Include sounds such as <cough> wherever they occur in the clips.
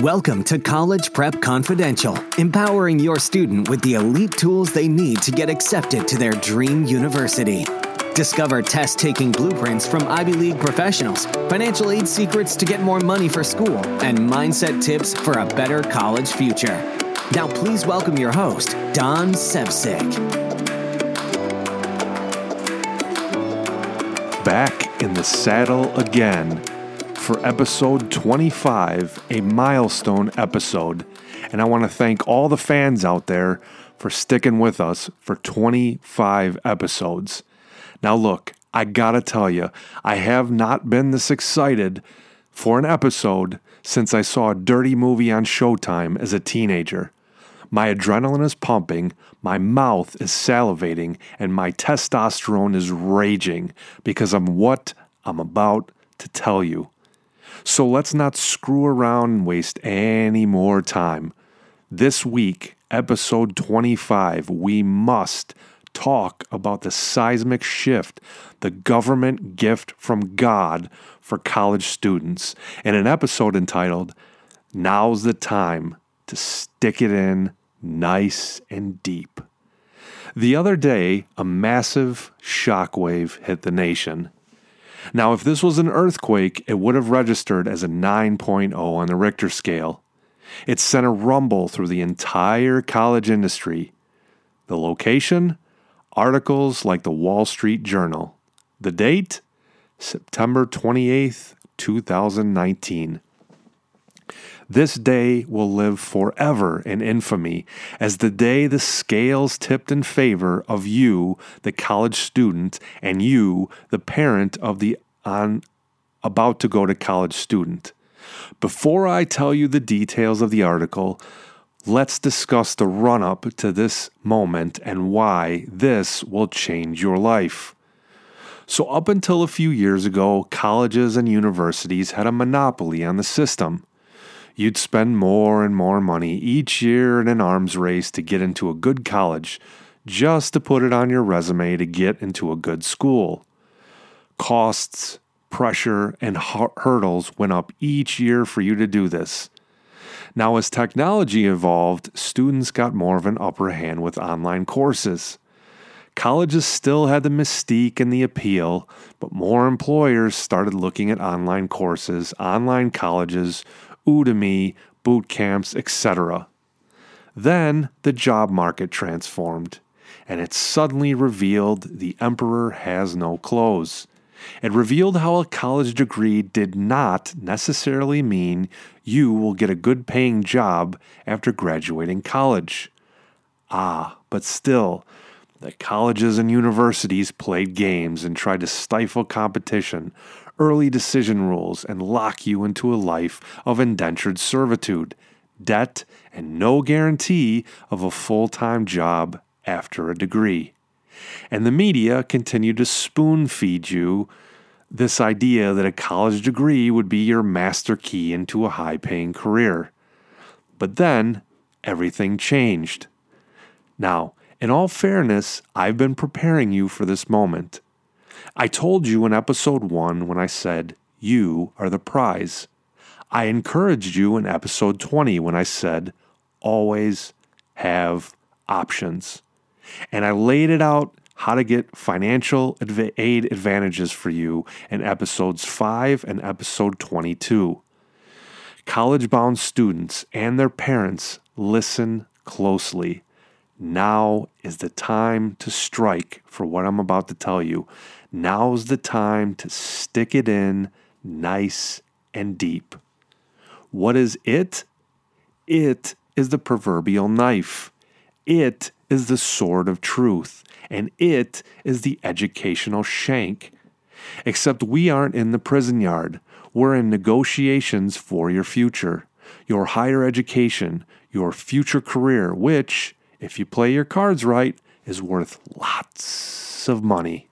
Welcome to College Prep Confidential, empowering your student with the elite tools they need to get accepted to their dream university. Discover test taking blueprints from Ivy League professionals, financial aid secrets to get more money for school, and mindset tips for a better college future. Now, please welcome your host, Don Sevcik. Back in the saddle again for episode 25, a milestone episode. And I want to thank all the fans out there for sticking with us for 25 episodes. Now, look, I gotta tell you, I have not been this excited for an episode since I saw a dirty movie on Showtime as a teenager. My adrenaline is pumping, my mouth is salivating, and my testosterone is raging because of what I'm about to tell you. So let's not screw around and waste any more time. This week, episode 25, we must talk about the seismic shift, the government gift from God for college students, in an episode entitled, Now's the Time to Stick It In Nice and Deep. The other day, a massive shockwave hit the nation. Now, if this was an earthquake, it would have registered as a 9.0 on the Richter scale. It sent a rumble through the entire college industry. The location? Articles like the Wall Street Journal. The date? September 28th, 2019. This day will live forever in infamy as the day the scales tipped in favor of you, the college student, and you, the parent of the on about to go to college student. Before I tell you the details of the article, let's discuss the run up to this moment and why this will change your life. So, up until a few years ago, colleges and universities had a monopoly on the system. You'd spend more and more money each year in an arms race to get into a good college, just to put it on your resume to get into a good school. Costs, pressure, and hurdles went up each year for you to do this. Now, as technology evolved, students got more of an upper hand with online courses. Colleges still had the mystique and the appeal, but more employers started looking at online courses, online colleges, Udemy, boot camps, etc. Then the job market transformed, and it suddenly revealed the emperor has no clothes. It revealed how a college degree did not necessarily mean you will get a good paying job after graduating college. Ah, but still, the colleges and universities played games and tried to stifle competition, early decision rules, and lock you into a life of indentured servitude, debt, and no guarantee of a full time job after a degree. And the media continued to spoon feed you this idea that a college degree would be your master key into a high paying career. But then everything changed. Now, in all fairness, I've been preparing you for this moment. I told you in episode 1 when I said, You are the prize. I encouraged you in episode 20 when I said, Always have options. And I laid it out how to get financial aid advantages for you in episodes 5 and episode 22. College bound students and their parents, listen closely. Now is the time to strike for what I'm about to tell you. Now's the time to stick it in nice and deep. What is it? It is the proverbial knife. It is the sword of truth and it is the educational shank. Except we aren't in the prison yard. We're in negotiations for your future, your higher education, your future career, which, if you play your cards right, is worth lots of money.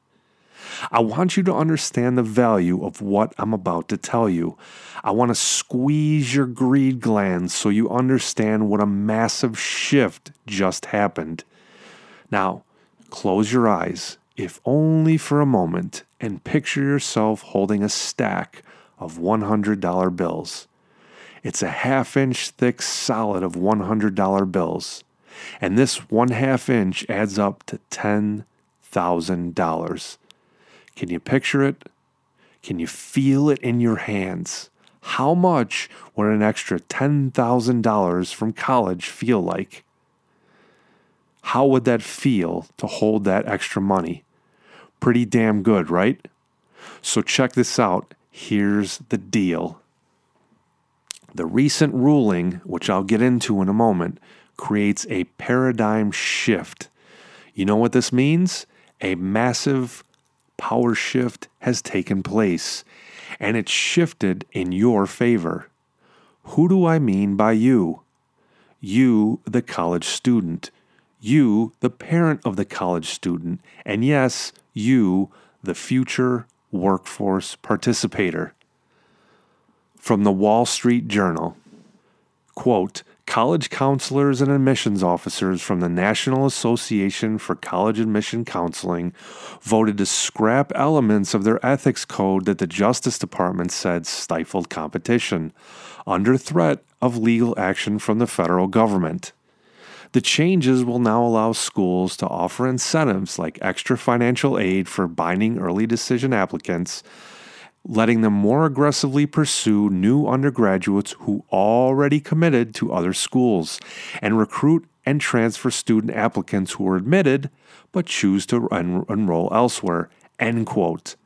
I want you to understand the value of what I'm about to tell you. I want to squeeze your greed glands so you understand what a massive shift just happened. Now, Close your eyes, if only for a moment, and picture yourself holding a stack of $100 bills. It's a half inch thick solid of $100 bills. And this one half inch adds up to $10,000. Can you picture it? Can you feel it in your hands? How much would an extra $10,000 from college feel like? How would that feel to hold that extra money? Pretty damn good, right? So check this out. Here's the deal. The recent ruling, which I'll get into in a moment, creates a paradigm shift. You know what this means? A massive power shift has taken place, and it's shifted in your favor. Who do I mean by you? You, the college student. You, the parent of the college student. And yes, you, the future workforce participator. From the Wall Street Journal quote, college counselors and admissions officers from the National Association for College Admission Counseling voted to scrap elements of their ethics code that the Justice Department said stifled competition, under threat of legal action from the federal government. The changes will now allow schools to offer incentives like extra financial aid for binding early decision applicants, letting them more aggressively pursue new undergraduates who already committed to other schools, and recruit and transfer student applicants who are admitted but choose to en- enroll elsewhere. End quote.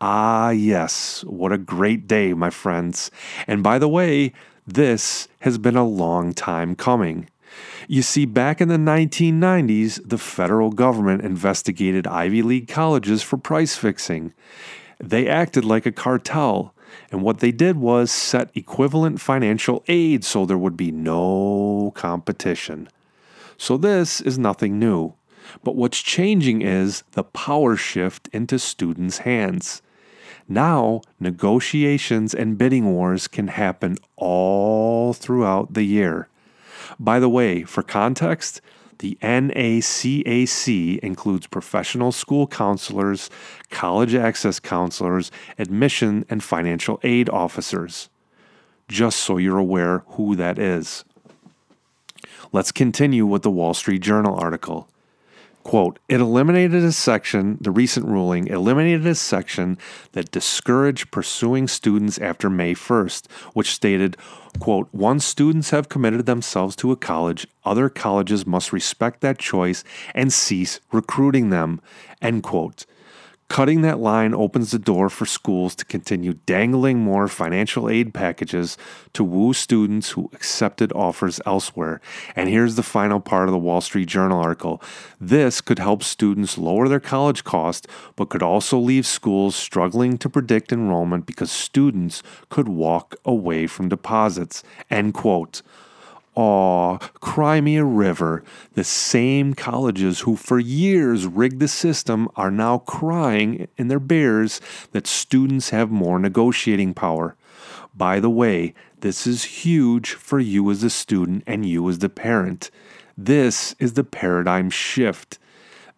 Ah, yes, what a great day, my friends. And by the way, this has been a long time coming. You see, back in the 1990s, the federal government investigated Ivy League colleges for price fixing. They acted like a cartel, and what they did was set equivalent financial aid so there would be no competition. So, this is nothing new. But what's changing is the power shift into students' hands. Now, negotiations and bidding wars can happen all throughout the year. By the way, for context, the NACAC includes professional school counselors, college access counselors, admission and financial aid officers. Just so you're aware who that is. Let's continue with the Wall Street Journal article. Quote, it eliminated a section, the recent ruling eliminated a section that discouraged pursuing students after May 1st, which stated, quote, once students have committed themselves to a college, other colleges must respect that choice and cease recruiting them, end quote. Cutting that line opens the door for schools to continue dangling more financial aid packages to woo students who accepted offers elsewhere. And here's the final part of the Wall Street Journal article. This could help students lower their college cost, but could also leave schools struggling to predict enrollment because students could walk away from deposits. End quote. Aw, cry me a river. The same colleges who for years rigged the system are now crying in their bears that students have more negotiating power. By the way, this is huge for you as a student and you as the parent. This is the paradigm shift.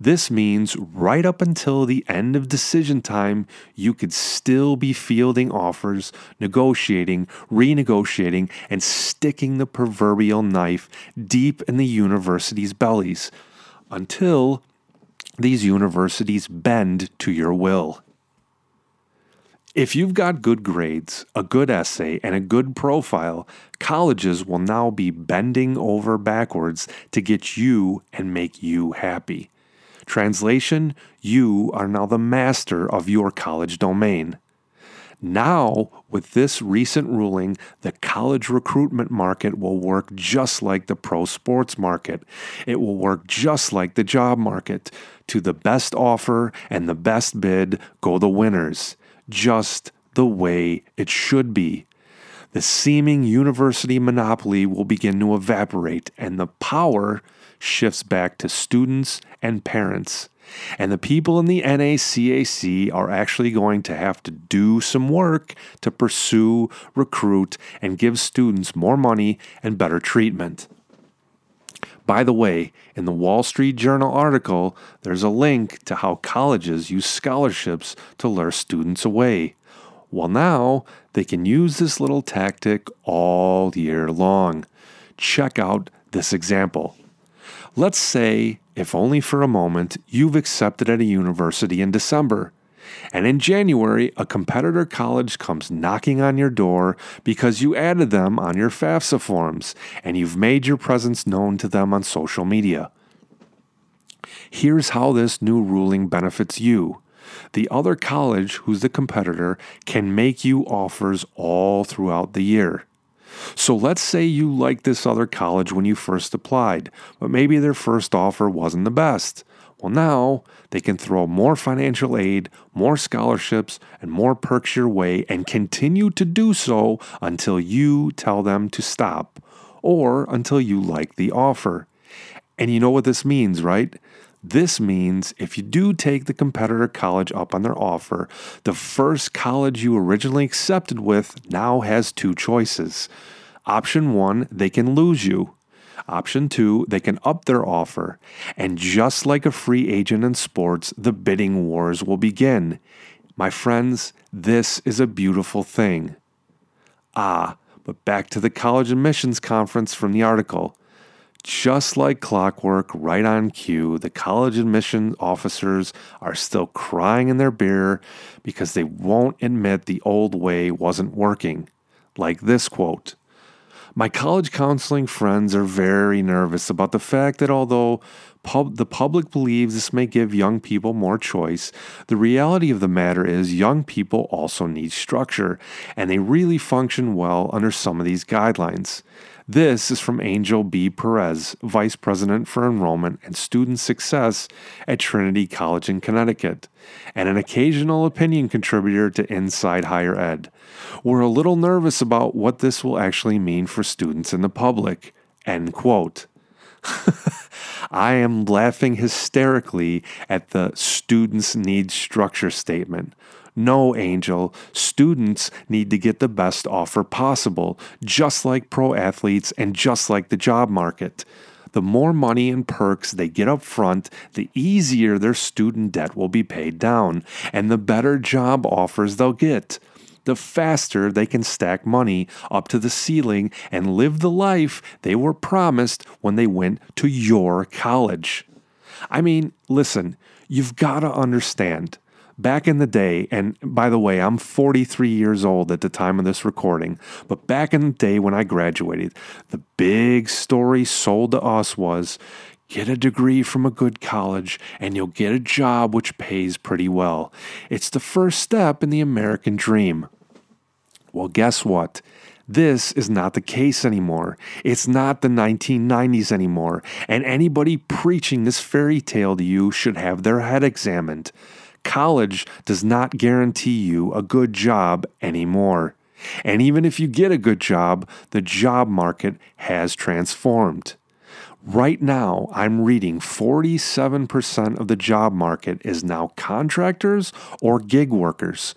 This means right up until the end of decision time, you could still be fielding offers, negotiating, renegotiating, and sticking the proverbial knife deep in the university's bellies until these universities bend to your will. If you've got good grades, a good essay, and a good profile, colleges will now be bending over backwards to get you and make you happy. Translation You are now the master of your college domain. Now, with this recent ruling, the college recruitment market will work just like the pro sports market. It will work just like the job market. To the best offer and the best bid go the winners, just the way it should be. The seeming university monopoly will begin to evaporate, and the power shifts back to students and parents. And the people in the NACAC are actually going to have to do some work to pursue, recruit, and give students more money and better treatment. By the way, in the Wall Street Journal article, there's a link to how colleges use scholarships to lure students away. Well, now they can use this little tactic all year long. Check out this example. Let's say, if only for a moment, you've accepted at a university in December. And in January, a competitor college comes knocking on your door because you added them on your FAFSA forms and you've made your presence known to them on social media. Here's how this new ruling benefits you. The other college, who's the competitor, can make you offers all throughout the year. So let's say you liked this other college when you first applied, but maybe their first offer wasn't the best. Well, now they can throw more financial aid, more scholarships, and more perks your way and continue to do so until you tell them to stop or until you like the offer. And you know what this means, right? This means if you do take the competitor college up on their offer, the first college you originally accepted with now has two choices. Option one, they can lose you. Option two, they can up their offer. And just like a free agent in sports, the bidding wars will begin. My friends, this is a beautiful thing. Ah, but back to the college admissions conference from the article. Just like clockwork, right on cue, the college admission officers are still crying in their beer because they won't admit the old way wasn't working. Like this quote my college counseling friends are very nervous about the fact that although pub- the public believes this may give young people more choice, the reality of the matter is young people also need structure, and they really function well under some of these guidelines. This is from Angel B. Perez, Vice President for Enrollment and Student Success at Trinity College in Connecticut, and an occasional opinion contributor to Inside Higher Ed. We're a little nervous about what this will actually mean for students and the public. End quote. <laughs> I am laughing hysterically at the students need structure statement. No, Angel, students need to get the best offer possible, just like pro athletes and just like the job market. The more money and perks they get up front, the easier their student debt will be paid down, and the better job offers they'll get. The faster they can stack money up to the ceiling and live the life they were promised when they went to your college. I mean, listen, you've got to understand back in the day, and by the way, I'm 43 years old at the time of this recording, but back in the day when I graduated, the big story sold to us was get a degree from a good college and you'll get a job which pays pretty well. It's the first step in the American dream. Well, guess what? This is not the case anymore. It's not the 1990s anymore, and anybody preaching this fairy tale to you should have their head examined. College does not guarantee you a good job anymore. And even if you get a good job, the job market has transformed. Right now, I'm reading 47% of the job market is now contractors or gig workers.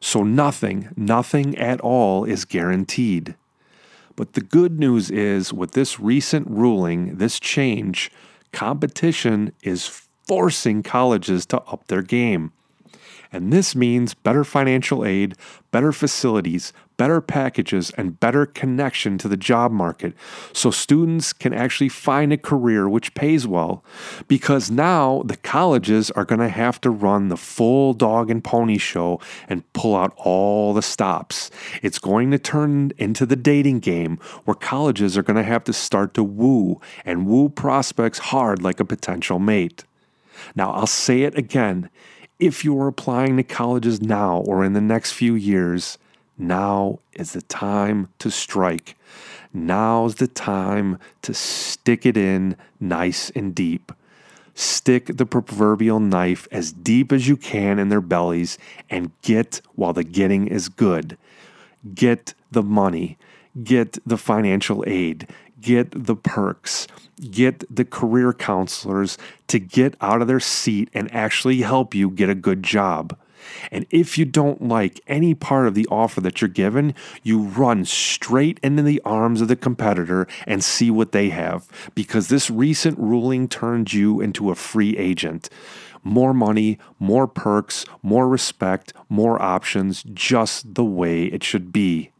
So nothing, nothing at all is guaranteed. But the good news is with this recent ruling, this change, competition is forcing colleges to up their game. And this means better financial aid, better facilities, better packages, and better connection to the job market so students can actually find a career which pays well. Because now the colleges are going to have to run the full dog and pony show and pull out all the stops. It's going to turn into the dating game where colleges are going to have to start to woo and woo prospects hard like a potential mate. Now, I'll say it again. If you are applying to colleges now or in the next few years, now is the time to strike. Now's the time to stick it in nice and deep. Stick the proverbial knife as deep as you can in their bellies and get while the getting is good. Get the money, get the financial aid, get the perks, get the career counselors to get out of their seat and actually help you get a good job. And if you don't like any part of the offer that you're given, you run straight into the arms of the competitor and see what they have, because this recent ruling turned you into a free agent. More money, more perks, more respect, more options, just the way it should be.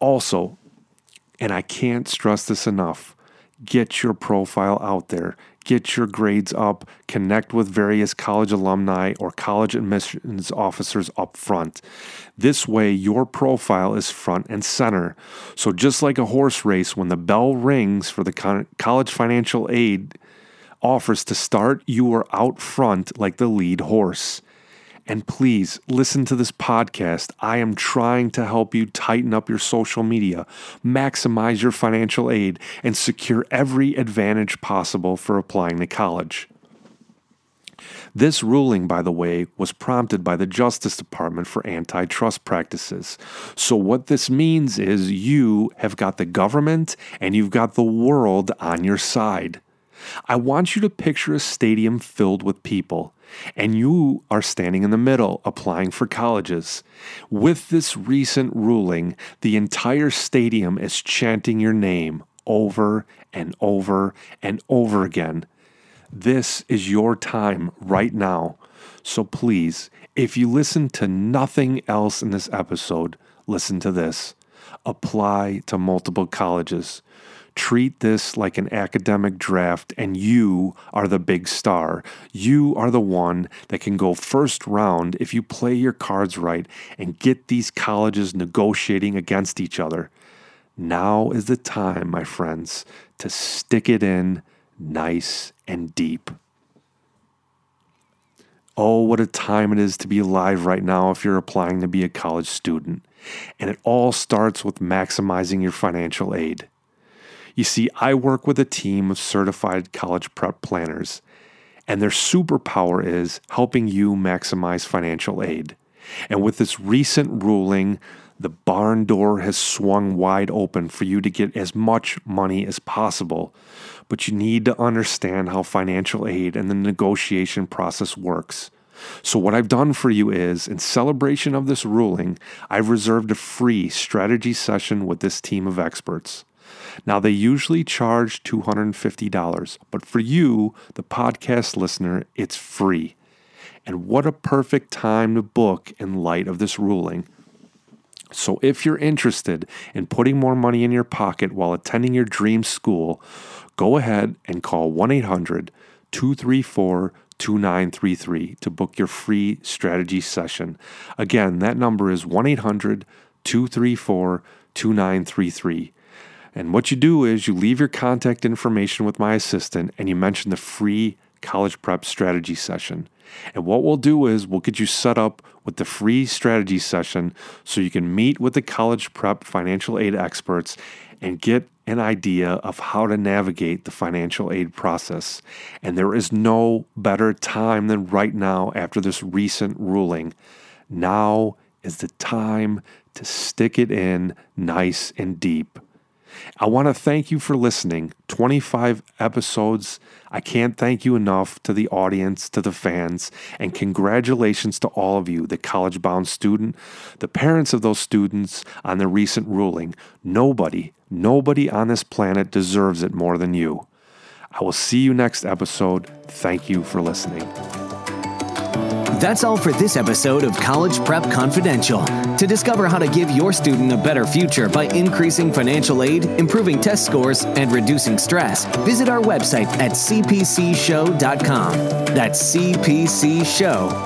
Also, and I can't stress this enough, get your profile out there get your grades up, connect with various college alumni or college admissions officers up front. This way, your profile is front and center. So, just like a horse race, when the bell rings for the college financial aid offers to start, you are out front like the lead horse. And please listen to this podcast. I am trying to help you tighten up your social media, maximize your financial aid, and secure every advantage possible for applying to college. This ruling, by the way, was prompted by the Justice Department for antitrust practices. So, what this means is you have got the government and you've got the world on your side. I want you to picture a stadium filled with people and you are standing in the middle applying for colleges. With this recent ruling, the entire stadium is chanting your name over and over and over again. This is your time right now. So please, if you listen to nothing else in this episode, listen to this. Apply to multiple colleges. Treat this like an academic draft, and you are the big star. You are the one that can go first round if you play your cards right and get these colleges negotiating against each other. Now is the time, my friends, to stick it in nice and deep. Oh, what a time it is to be alive right now if you're applying to be a college student. And it all starts with maximizing your financial aid. You see, I work with a team of certified college prep planners, and their superpower is helping you maximize financial aid. And with this recent ruling, the barn door has swung wide open for you to get as much money as possible. But you need to understand how financial aid and the negotiation process works. So, what I've done for you is, in celebration of this ruling, I've reserved a free strategy session with this team of experts. Now, they usually charge $250, but for you, the podcast listener, it's free. And what a perfect time to book in light of this ruling. So, if you're interested in putting more money in your pocket while attending your dream school, go ahead and call 1 800 234 2933 to book your free strategy session. Again, that number is 1 800 234 2933. And what you do is you leave your contact information with my assistant and you mention the free college prep strategy session. And what we'll do is we'll get you set up with the free strategy session so you can meet with the college prep financial aid experts and get an idea of how to navigate the financial aid process. And there is no better time than right now after this recent ruling. Now is the time to stick it in nice and deep. I want to thank you for listening. 25 episodes. I can't thank you enough to the audience, to the fans, and congratulations to all of you, the college bound student, the parents of those students on the recent ruling. Nobody, nobody on this planet deserves it more than you. I will see you next episode. Thank you for listening. That's all for this episode of College Prep Confidential. To discover how to give your student a better future by increasing financial aid, improving test scores, and reducing stress, visit our website at cpcshow.com. That's cpcshow.com.